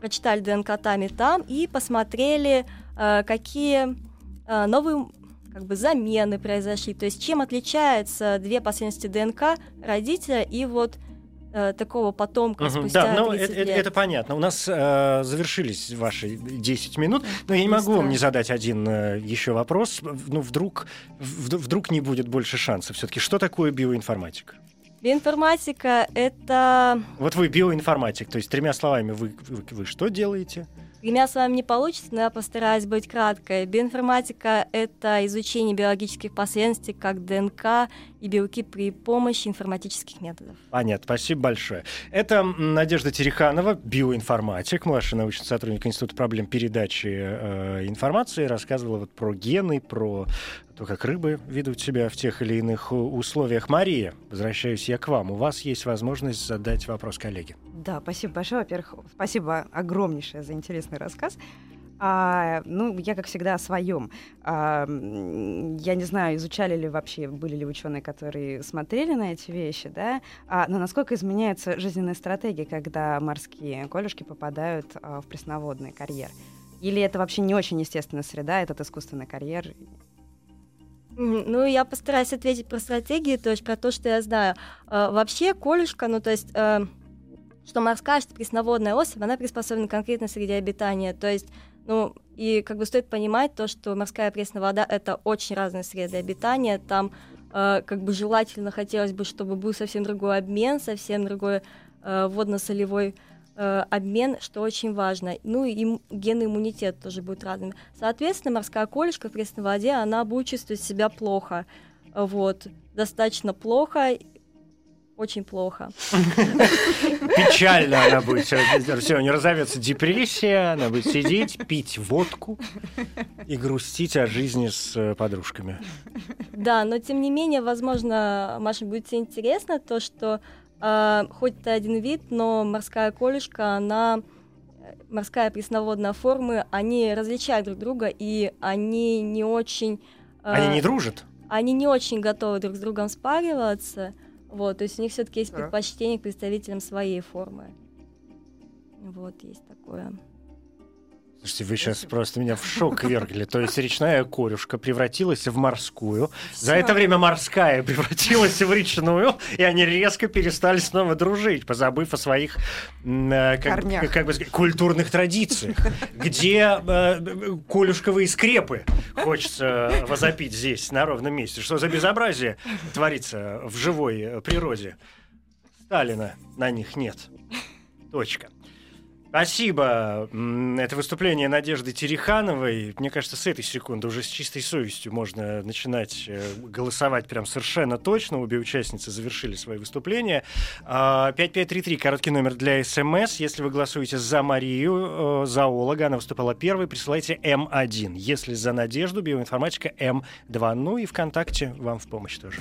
прочитали ДНК там и там и посмотрели, э, какие э, новые как бы замены произошли, то есть чем отличаются две последовательности ДНК родителя и вот э, такого потомка угу, спустя Да, ну, это, лет. это понятно. У нас э, завершились ваши 10 минут, но я не могу вам не задать один э, еще вопрос. Ну, вдруг, в, вдруг не будет больше шансов. Все-таки что такое биоинформатика? Биоинформатика — это... Вот вы биоинформатик, то есть тремя словами вы, вы, вы что делаете? Тремя словами не получится, но я постараюсь быть краткой. Биоинформатика — это изучение биологических последствий, как ДНК и белки при помощи информатических методов. Понятно, спасибо большое. Это Надежда Тереханова, биоинформатик, младший научный сотрудник Института проблем передачи э, информации, рассказывала вот про гены, про то, как рыбы ведут себя в тех или иных условиях. Мария, возвращаюсь я к вам. У вас есть возможность задать вопрос коллеге. Да, спасибо большое. Во-первых, спасибо огромнейшее за интересный рассказ. А, ну, я, как всегда, о своем. А, я не знаю, изучали ли вообще, были ли ученые, которые смотрели на эти вещи, да, а, но насколько изменяется жизненная стратегия, когда морские колюшки попадают а, в пресноводный карьер? Или это вообще не очень естественная среда, этот искусственный карьер? Ну, я постараюсь ответить про стратегии, то есть про то, что я знаю. А, вообще, колюшка, ну, то есть, а, что морская, что пресноводная особь, она приспособлена конкретно среде обитания. То есть ну, и как бы стоит понимать то, что морская пресная вода — это очень разные среды обитания. Там э, как бы желательно хотелось бы, чтобы был совсем другой обмен, совсем другой э, водно-солевой э, обмен, что очень важно. Ну и генный иммунитет тоже будет разным. Соответственно, морская колюшка в пресной воде, она будет чувствовать себя плохо. Вот, достаточно плохо, очень плохо. Печально она будет. Все, у нее разовьется депрессия, она будет сидеть, пить водку и грустить о жизни с э, подружками. Да, но тем не менее, возможно, Маша, будет интересно то, что э, хоть это один вид, но морская колюшка, она э, морская пресноводная формы, они различают друг друга, и они не очень... Э, они не дружат? Они не очень готовы друг с другом спариваться. Вот, то есть у них все-таки есть предпочтение к представителям своей формы. Вот, есть такое. Слушайте, вы сейчас просто меня в шок вергли. То есть речная корюшка превратилась в морскую. Всё. За это время морская превратилась в речную, и они резко перестали снова дружить, позабыв о своих э, как, как бы, культурных традициях. Где э, колюшковые скрепы хочется возопить здесь, на ровном месте. Что за безобразие творится в живой природе? Сталина на них нет. Точка. Спасибо. Это выступление Надежды Терехановой. Мне кажется, с этой секунды уже с чистой совестью можно начинать э, голосовать прям совершенно точно. Обе участницы завершили свои выступления. 5533, а, короткий номер для СМС. Если вы голосуете за Марию, э, зоолога, она выступала первой, присылайте М1. Если за Надежду, биоинформатика М2. Ну и ВКонтакте вам в помощь тоже.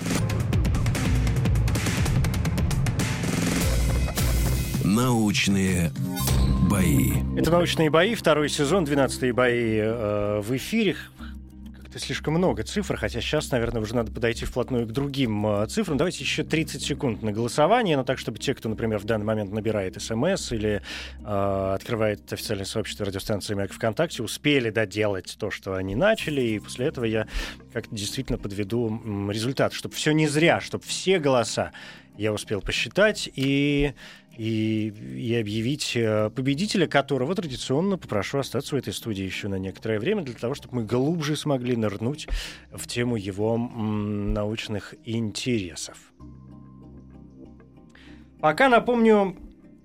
Научные бои. Это научные бои, второй сезон, 12 бои э, в эфире. Как-то слишком много цифр, хотя сейчас, наверное, уже надо подойти вплотную к другим э, цифрам. Давайте еще 30 секунд на голосование, но так, чтобы те, кто, например, в данный момент набирает смс или э, открывает официальное сообщество радиостанции «Маяк ВКонтакте», успели доделать то, что они начали, и после этого я как-то действительно подведу результат, чтобы все не зря, чтобы все голоса я успел посчитать, и и, и объявить э, победителя, которого традиционно попрошу остаться в этой студии еще на некоторое время, для того, чтобы мы глубже смогли нырнуть в тему его научных интересов. Пока напомню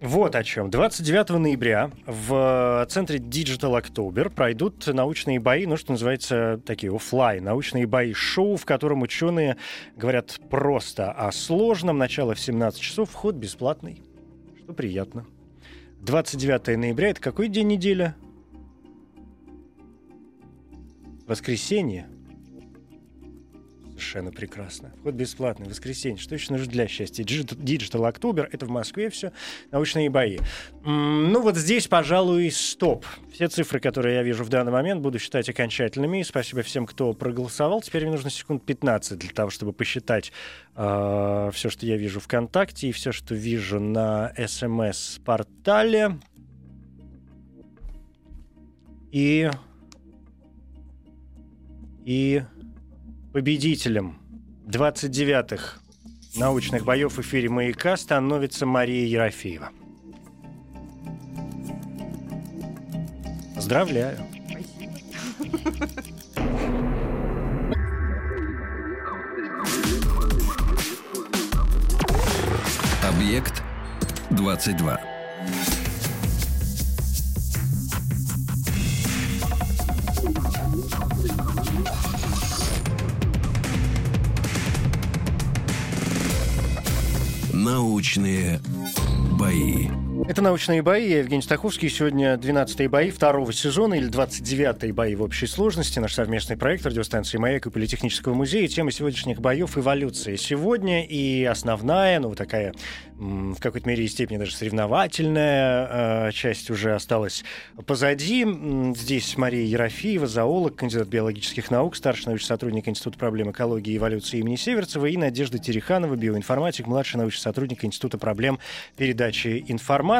вот о чем. 29 ноября в центре Digital October пройдут научные бои, ну, что называется, такие офлайн, научные бои шоу, в котором ученые говорят просто о сложном. Начало в 17 часов, вход бесплатный что приятно. 29 ноября это какой день недели? Воскресенье. Совершенно прекрасно. Вход бесплатный, воскресенье. Что еще нужно для счастья? Digital October, это в Москве все. Научные бои. Ну вот здесь, пожалуй, стоп. Все цифры, которые я вижу в данный момент, буду считать окончательными. Спасибо всем, кто проголосовал. Теперь мне нужно секунд 15 для того, чтобы посчитать э, все, что я вижу ВКонтакте и все, что вижу на СМС-портале. И... И Победителем 29-х научных боев в эфире «Маяка» становится Мария Ерофеева. Поздравляю. Объект 22. Научные бои. Это «Научные бои». Я Евгений Стаховский. Сегодня 12-е бои второго сезона или 29-е бои в общей сложности. Наш совместный проект радиостанции «Маяк» и Политехнического музея. Тема сегодняшних боев — эволюция. Сегодня и основная, ну, такая в какой-то мере и степени даже соревновательная э, часть уже осталась позади. Здесь Мария Ерофеева, зоолог, кандидат биологических наук, старший научный сотрудник Института проблем экологии и эволюции имени Северцева и Надежда Тереханова, биоинформатик, младший научный сотрудник Института проблем передачи информации.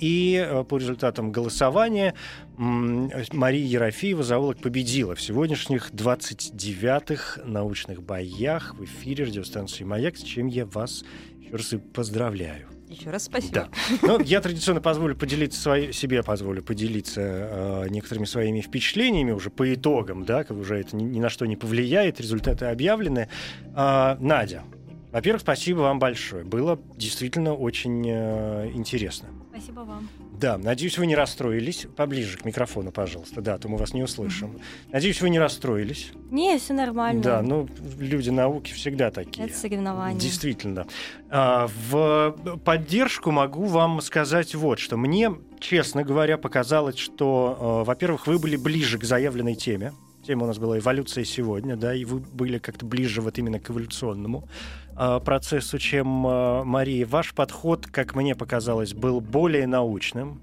И э, по результатам голосования Мария Ерофеева, зоолог, победила в сегодняшних 29-х научных боях в эфире радиостанции «Маяк», с чем я вас еще раз и поздравляю. Еще раз спасибо. Да. Ну, я традиционно позволю поделиться свои, себе позволю поделиться э, некоторыми своими впечатлениями уже по итогам, да, как уже это ни, ни на что не повлияет, результаты объявлены. Э, Надя, во-первых, спасибо вам большое. Было действительно очень э, интересно. Спасибо вам. Да, надеюсь, вы не расстроились. Поближе к микрофону, пожалуйста. Да, то мы вас не услышим. Надеюсь, вы не расстроились. Не, все нормально. Да, ну, люди науки всегда такие. Это соревнования. Действительно. А, в поддержку могу вам сказать вот, что мне, честно говоря, показалось, что, а, во-первых, вы были ближе к заявленной теме. Тема у нас была эволюция сегодня, да, и вы были как-то ближе вот именно к эволюционному э, процессу, чем э, Мария. Ваш подход, как мне показалось, был более научным.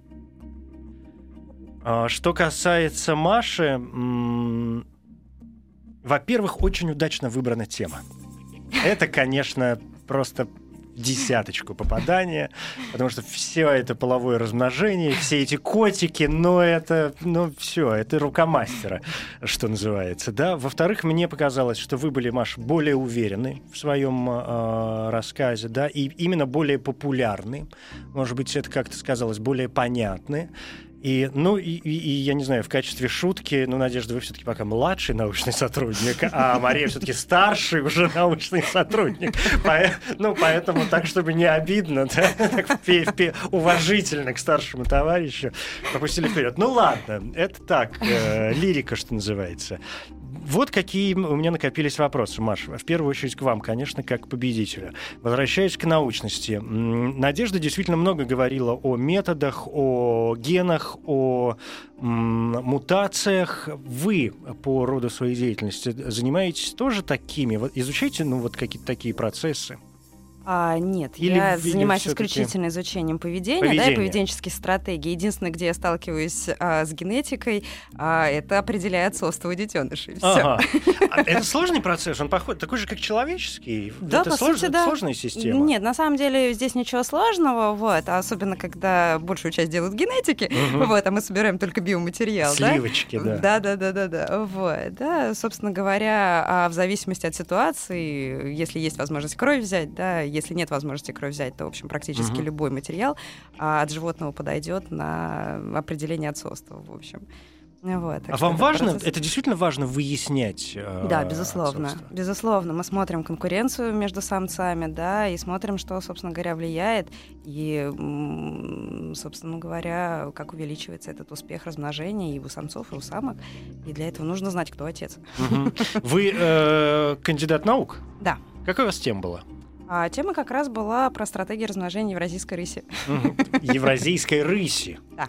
Э, что касается Маши, м- во-первых, очень удачно выбрана тема. Это, конечно, просто десяточку попадания, потому что все это половое размножение, все эти котики, но это, ну, все, это рука мастера, что называется, да. Во-вторых, мне показалось, что вы были, Маш, более уверены в своем э, рассказе, да, и именно более популярны, может быть, это как-то сказалось, более понятны. И, ну, и, и, и я не знаю, в качестве шутки, ну, Надежда, вы все-таки пока младший научный сотрудник, а Мария все-таки старший уже научный сотрудник. ну, поэтому так, чтобы не обидно, да, так уважительно к старшему товарищу пропустили вперед. Ну, ладно, это так, э, лирика, что называется. Вот какие у меня накопились вопросы, Маша. В первую очередь к вам, конечно, как победителю. Возвращаясь к научности. Надежда действительно много говорила о методах, о генах, о мутациях. Вы по роду своей деятельности занимаетесь тоже такими? Изучаете ну, вот какие-то такие процессы? А, нет, Или я занимаюсь исключительно изучением поведения, поведения, да, и поведенческие стратегии. Единственное, где я сталкиваюсь а, с генетикой, а, это определяя отцовство детенышей. Ага. А это сложный процесс, он похож, такой же, как человеческий. Да, это по слож... сути, да. сложная система. Нет, на самом деле здесь ничего сложного, вот, а особенно когда большую часть делают генетики, угу. вот, а мы собираем только биоматериал, Сливочки, да? Да, да, да, да, да, вот, да, собственно говоря, а в зависимости от ситуации, если есть возможность кровь взять, да, если нет возможности кровь взять, то, в общем, практически угу. любой материал а от животного подойдет на определение отцовства, в общем. Вот, а вам важно, процесс... это действительно важно выяснять? Э, да, безусловно, отцовство. безусловно. Мы смотрим конкуренцию между самцами, да, и смотрим, что, собственно говоря, влияет, и, собственно говоря, как увеличивается этот успех размножения и у самцов, и у самок. И для этого нужно знать, кто отец. Вы э, кандидат наук? Да. Какая у вас тема была? А тема как раз была про стратегию размножения евразийской рыси. Евразийской рыси? Да.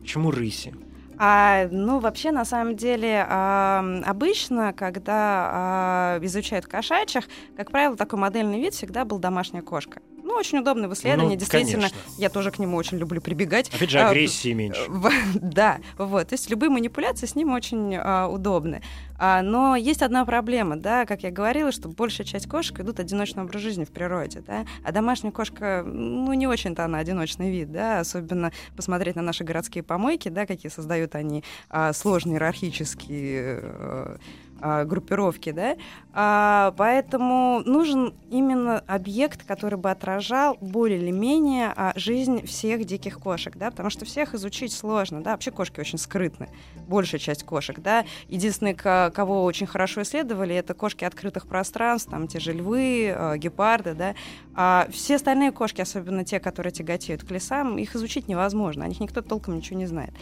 Почему рыси? А, ну, вообще, на самом деле, а, обычно, когда а, изучают кошачьих, как правило, такой модельный вид всегда был домашняя кошка. Ну, очень удобно в исследовании, ну, действительно. Конечно. Я тоже к нему очень люблю прибегать. Опять же, агрессии а, меньше. да, вот. То есть любые манипуляции с ним очень а, удобны. А, но есть одна проблема, да, как я говорила, что большая часть кошек идут одиночный образ жизни в природе, да, а домашняя кошка, ну, не очень-то она одиночный вид, да, особенно посмотреть на наши городские помойки, да, какие создают они а, сложные иерархические а, группировки, да, а, поэтому нужен именно объект, который бы отражал более или менее а, жизнь всех диких кошек, да, потому что всех изучить сложно, да, вообще кошки очень скрытны, большая часть кошек, да, единственные, кого очень хорошо исследовали, это кошки открытых пространств, там те же львы, а, гепарды, да, а все остальные кошки, особенно те, которые тяготеют к лесам, их изучить невозможно, о них никто толком ничего не знает.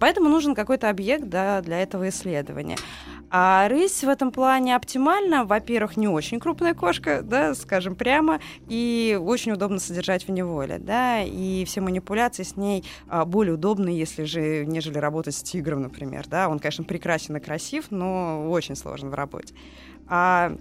Поэтому нужен какой-то объект да, для этого исследования. А рысь в этом плане оптимальна. Во-первых, не очень крупная кошка, да, скажем прямо, и очень удобно содержать в неволе, да, и все манипуляции с ней а, более удобны, если же, нежели работать с тигром, например, да. Он, конечно, прекрасен и красив, но очень сложен в работе. А,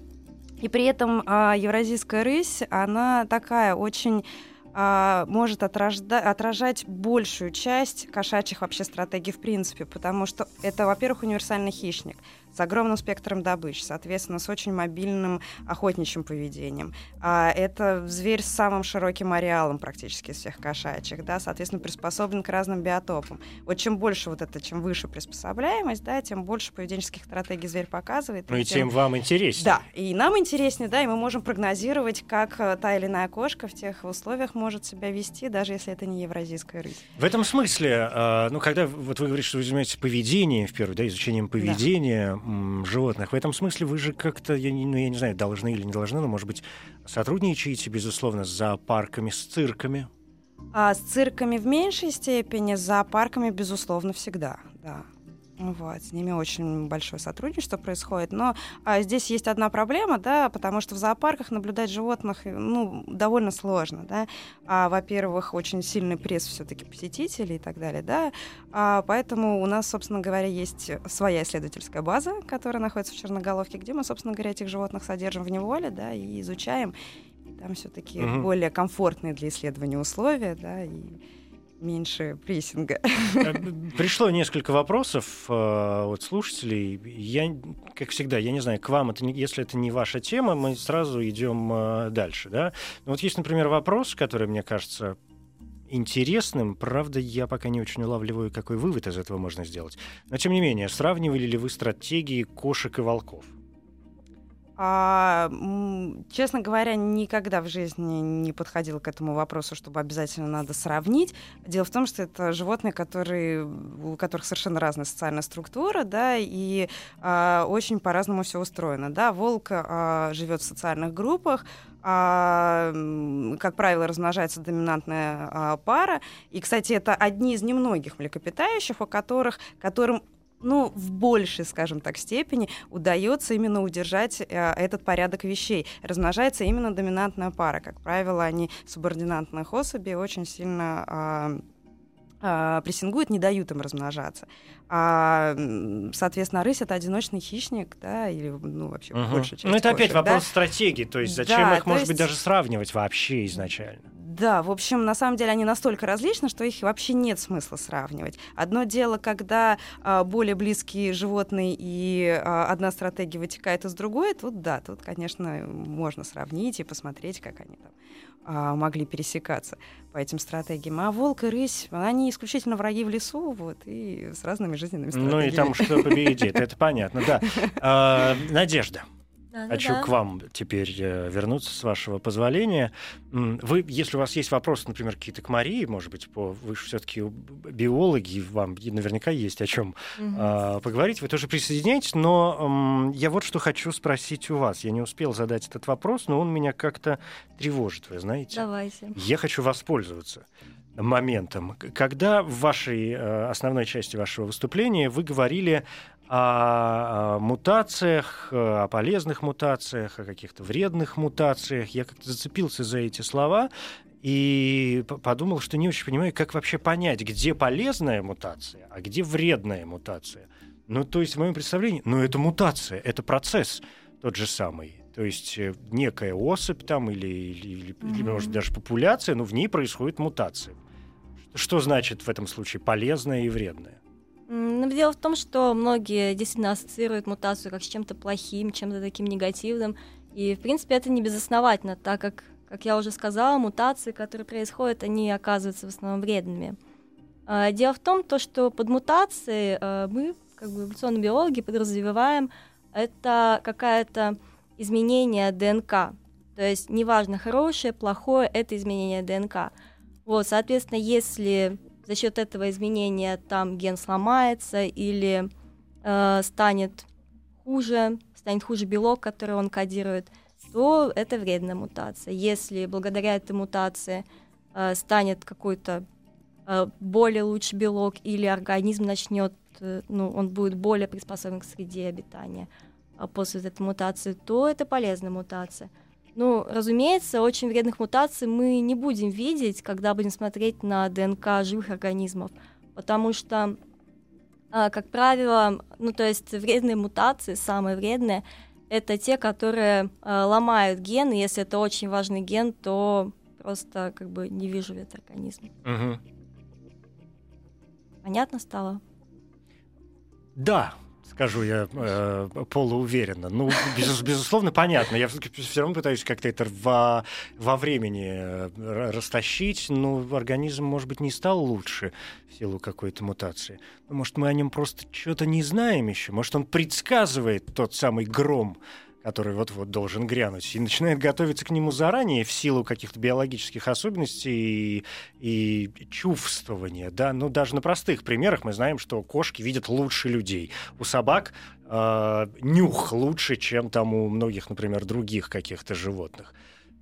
и при этом а, евразийская рысь, она такая очень а, может отражда- отражать большую часть кошачьих вообще стратегий в принципе, потому что это, во-первых, универсальный хищник с огромным спектром добычи, соответственно, с очень мобильным охотничьим поведением. А это зверь с самым широким ареалом практически из всех кошачьих, да, соответственно, приспособлен к разным биотопам. Вот чем больше вот это, чем выше приспособляемость, да, тем больше поведенческих стратегий зверь показывает. Ну и тем тем вам интереснее. да, и нам интереснее, да, и мы можем прогнозировать, как э, та или иная кошка в тех условиях может себя вести, даже если это не евразийская рысь. В этом смысле, э, ну, когда вот вы говорите, что вы занимаетесь поведением, в первую, да, изучением поведения м, животных, в этом смысле вы же как-то, я не, ну, я не знаю, должны или не должны, но, может быть, сотрудничаете, безусловно, с зоопарками, с цирками. А с цирками в меньшей степени, с зоопарками, безусловно, всегда, да. Вот, с ними очень большое сотрудничество происходит. Но а, здесь есть одна проблема, да, потому что в зоопарках наблюдать животных ну, довольно сложно. Да? А, во-первых, очень сильный пресс все-таки посетителей и так далее. Да? А, поэтому у нас, собственно говоря, есть своя исследовательская база, которая находится в Черноголовке, где мы, собственно говоря, этих животных содержим в неволе да, и изучаем. И там все-таки Мгм. более комфортные для исследования условия, да, и меньше прессинга. Э, Пришло несколько вопросов э, от слушателей. Я, как всегда, я не знаю, к вам, это не- если это не ваша тема, мы сразу идем э, дальше. Да? Ну, вот есть, например, вопрос, который мне кажется интересным. Правда, я пока не очень улавливаю, какой вывод из этого можно сделать. Но, тем не менее, сравнивали ли вы стратегии кошек и волков? А, честно говоря, никогда в жизни не подходила к этому вопросу, чтобы обязательно надо сравнить. Дело в том, что это животные, которые, у которых совершенно разная социальная структура, да, и а, очень по-разному все устроено. Да. Волк а, живет в социальных группах, а, как правило, размножается доминантная а, пара. И, кстати, это одни из немногих млекопитающих, у которых, которым ну, в большей, скажем так, степени удается именно удержать э, этот порядок вещей. Размножается именно доминантная пара. Как правило, они субординантных особей очень сильно а, прессингуют, не дают им размножаться. А, соответственно, рысь это одиночный хищник, да, или ну вообще Мгм. большая часть. Ну, это опять кошек, да. вопрос стратегии. То есть зачем Да, их, может быть, есть- даже сравнивать вообще изначально? Да, в общем, на самом деле они настолько различны, что их вообще нет смысла сравнивать. Одно дело, когда а, более близкие животные и а, одна стратегия вытекает из другой, тут да, тут, конечно, можно сравнить и посмотреть, как они там а, могли пересекаться по этим стратегиям. А волк и рысь, они исключительно враги в лесу, вот, и с разными жизненными стратегиями. Ну и там что победит, это понятно, да. А, Надежда. Да, Хочу да. к вам теперь э, вернуться, с вашего позволения. Вы, если у вас есть вопросы, например, какие-то к Марии, может быть, по, вы же все-таки биологи, вам наверняка есть о чем Мгм. поговорить, вы тоже присоединяйтесь. Но я вот что хочу спросить у вас. Я не успел задать этот вопрос, но он меня как-то тревожит, вы знаете. Давайте. Я хочу воспользоваться моментом. Когда в вашей э, основной части вашего выступления вы говорили о, мутациях, о полезных мутациях, о каких-то вредных мутациях, я как-то зацепился за эти слова и подумал, что не очень понимаю, как вообще понять, где полезная мутация, а где вредная мутация. Ну, то есть, в моем представлении, ну, это мутация, это процесс тот же самый. То есть э, некая особь там или, или, или- или, Мгм. может, даже популяция, но в ней происходит мутация. Что значит в этом случае полезное и вредное? М, Ну, дело в том, что многие действительно ассоциируют мутацию как с чем-то плохим, чем-то таким негативным. И, в принципе, это не безосновательно, так как, как я уже сказала, мутации, которые происходят, они оказываются в основном вредными. А, Дело в том, то, что под мутацией э, мы, как бы эволюционные биологи, подразумеваем это какое-то изменение ДНК. То есть неважно, хорошее, плохое, это изменение ДНК. Вот, соответственно, если за счет этого изменения там ген сломается или э, станет хуже, станет хуже белок, который он кодирует, то это вредная мутация. Если благодаря этой мутации э, станет какой-то э, более лучший белок или организм начнет, э, ну, он будет более приспособлен к среде обитания а после этой мутации, то это полезная мутация. Ну, разумеется, очень вредных мутаций мы не будем видеть, когда будем смотреть на ДНК живых организмов, потому что, а, как правило, ну, то есть вредные мутации, самые вредные, это те, которые а, ломают гены. Если это очень важный ген, то просто как бы не вижу этот организм. Мгм. Понятно стало? Да, скажу я э, полууверенно. Ну, безус- безусловно, понятно. Я все равно пытаюсь как-то это во, во времени э, ра- растащить. Но организм, может быть, не стал лучше в силу какой-то мутации. Может, мы о нем просто что-то не знаем еще. Может, он предсказывает тот самый гром, который вот-вот должен грянуть, и начинает готовиться к нему заранее в силу каких-то биологических особенностей и, и чувствования. Да? Ну, даже на простых примерах мы знаем, что кошки видят лучше людей. У собак э, нюх лучше, чем там у многих, например, других каких-то животных.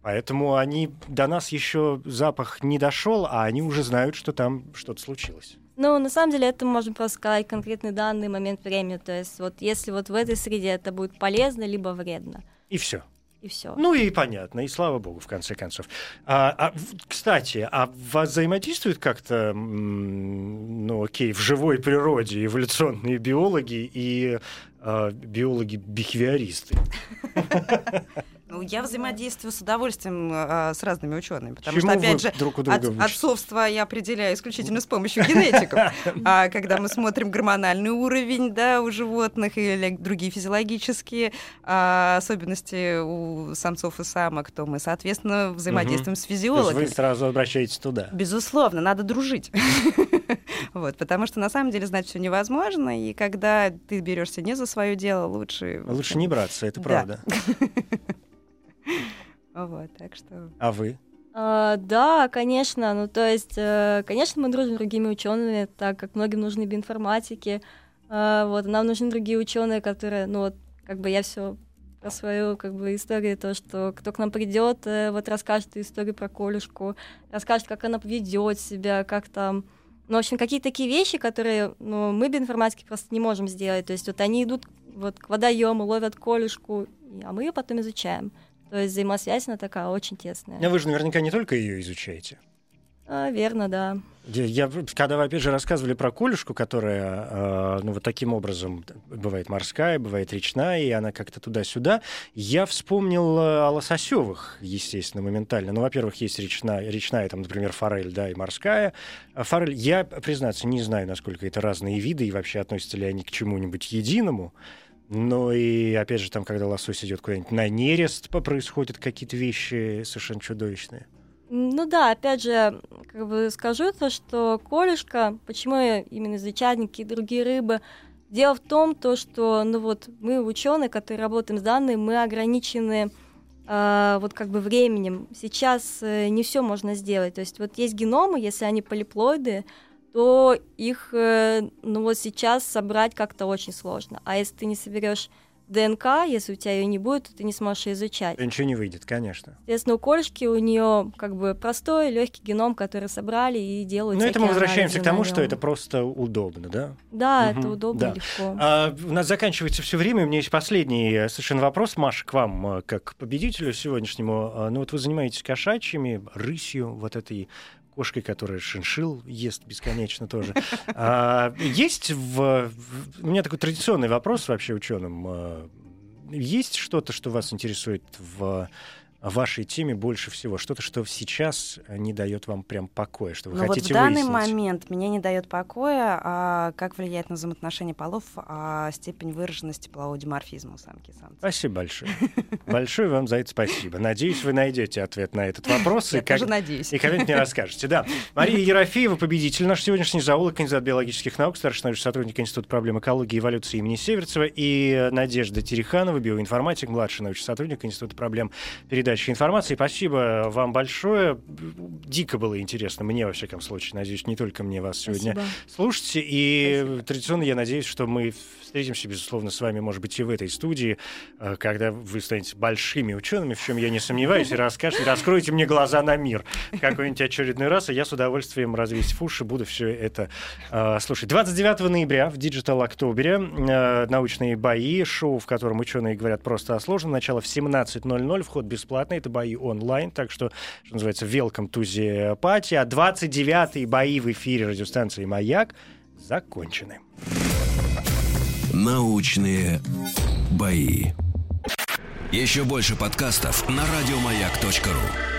Поэтому они до нас еще запах не дошел, а они уже знают, что там что-то случилось. Ну, на самом деле, это можно просто сказать конкретный данный момент времени. То есть, вот если вот в этой среде это будет полезно, либо вредно. И все. И все. Ну и понятно, и слава богу, в конце концов. А, а, кстати, а взаимодействуют как-то, ну окей, в живой природе эволюционные биологи и а, биологи-бихевиористы? Ну, я взаимодействую с удовольствием а, с разными учеными, потому Чему что, опять же, друг у друга от- отцовство я определяю исключительно с помощью генетиков. А когда мы смотрим гормональный уровень да, у животных или другие физиологические а, особенности у самцов и самок, то мы, соответственно, взаимодействуем с То есть физиологами. вы сразу обращаетесь туда. Безусловно, надо дружить. Вот, потому что на самом деле знать все невозможно, и когда ты берешься не за свое дело, лучше... Лучше не браться, это Да. правда. Вот, так что... А вы? А, да, конечно. Ну, то есть, э, конечно, мы дружим с другими учеными, так как многим нужны биоинформатики. А, вот, нам нужны другие ученые, которые, ну, вот, как бы я все про свою как бы историю, то, что кто к нам придет, э, вот расскажет историю про Колюшку, расскажет, как она ведет себя, как там. Ну, в общем, какие-то такие вещи, которые ну, мы биоинформатики просто не можем сделать. То есть вот они идут вот к водоему, ловят Колюшку, а мы ее потом изучаем. То есть взаимосвязь, она такая очень тесная. А Вы же наверняка не только ее изучаете. А, верно, да. Я, я- когда вы опять же рассказывали про колюшку, которая, э, ну вот таким образом бывает морская, бывает речная, и она как-то туда-сюда, я вспомнил э, о лососевых, естественно, моментально. Ну, во-первых, есть речная, речная, там, например, форель, да, и морская. А форель, я, признаться, не знаю, насколько это разные виды, и вообще относятся ли они к чему-нибудь единому. Но и, опять же, там, когда лосось идет куда-нибудь на нерест, происходят какие-то вещи совершенно чудовищные. Ну да, опять же, как бы скажу то, что колюшка, почему именно изучальники и другие рыбы, дело в том, то, что, ну вот, мы ученые, которые работаем с данными, мы ограничены а, вот как бы временем. Сейчас э, не все можно сделать. То есть вот есть геномы, если они полиплоиды, то их, э, ну вот сейчас собрать как-то очень сложно. А если ты не соберешь ДНК, если у тебя ее не будет, то ты не сможешь ее изучать. Ничего не выйдет, конечно. Соответственно, у кошки у нее как бы простой, легкий геном, который собрали и делают. Ну, это мы возвращаемся к тому, что это просто удобно, да? Да, Мгм, это удобно, да. легко. А, у нас заканчивается все время. У меня есть последний э, совершенно вопрос, Маша, к вам, э, как победителю сегодняшнему. А, Ну вот вы занимаетесь кошачьими, рысью, вот этой кошкой, которая шиншил ест бесконечно тоже. А, есть в... У меня такой традиционный вопрос вообще ученым. А, Есть что-то, что вас интересует в вашей теме больше всего? Что-то, что сейчас не дает вам прям покоя, что вы Ну вот в хотите данный выяснить? момент меня не дает покоя, а, как влияет на взаимоотношения полов а, степень выраженности полового диморфизма у самки и самца. Спасибо большое. Большое вам за это спасибо. Надеюсь, вы найдете ответ на этот вопрос и, Я тоже надеюсь. и когда-нибудь мне расскажете. Да. Мария Ерофеева, победитель, наш сегодняшний зоолог, кандидат биологических наук, старший научный сотрудник Института проблем экологии и эволюции имени Северцева и Надежда Тереханова, биоинформатик, младший научный сотрудник Института проблем передачи передачей информации. Спасибо вам большое. Дико было интересно. Мне, во всяком случае. Надеюсь, не только мне вас сегодня Спасибо. слушайте. И Спасибо. традиционно я надеюсь, что мы встретимся, безусловно, с вами, может быть, и в этой студии, э, когда вы станете большими учеными, в чем я не сомневаюсь, и расскажете, раскроете мне глаза на мир какой-нибудь очередной раз, и я с удовольствием развесив уши буду все это э, слушать. 29 ноября в Digital Октобере э, научные бои, шоу, в котором ученые говорят просто о сложном. Начало в 17.00, вход бесплатный, это бои онлайн, так что, что называется, welcome to the party. А 29 бои в эфире радиостанции «Маяк» закончены. Научные бои. Еще больше подкастов на радиомаяк.ру.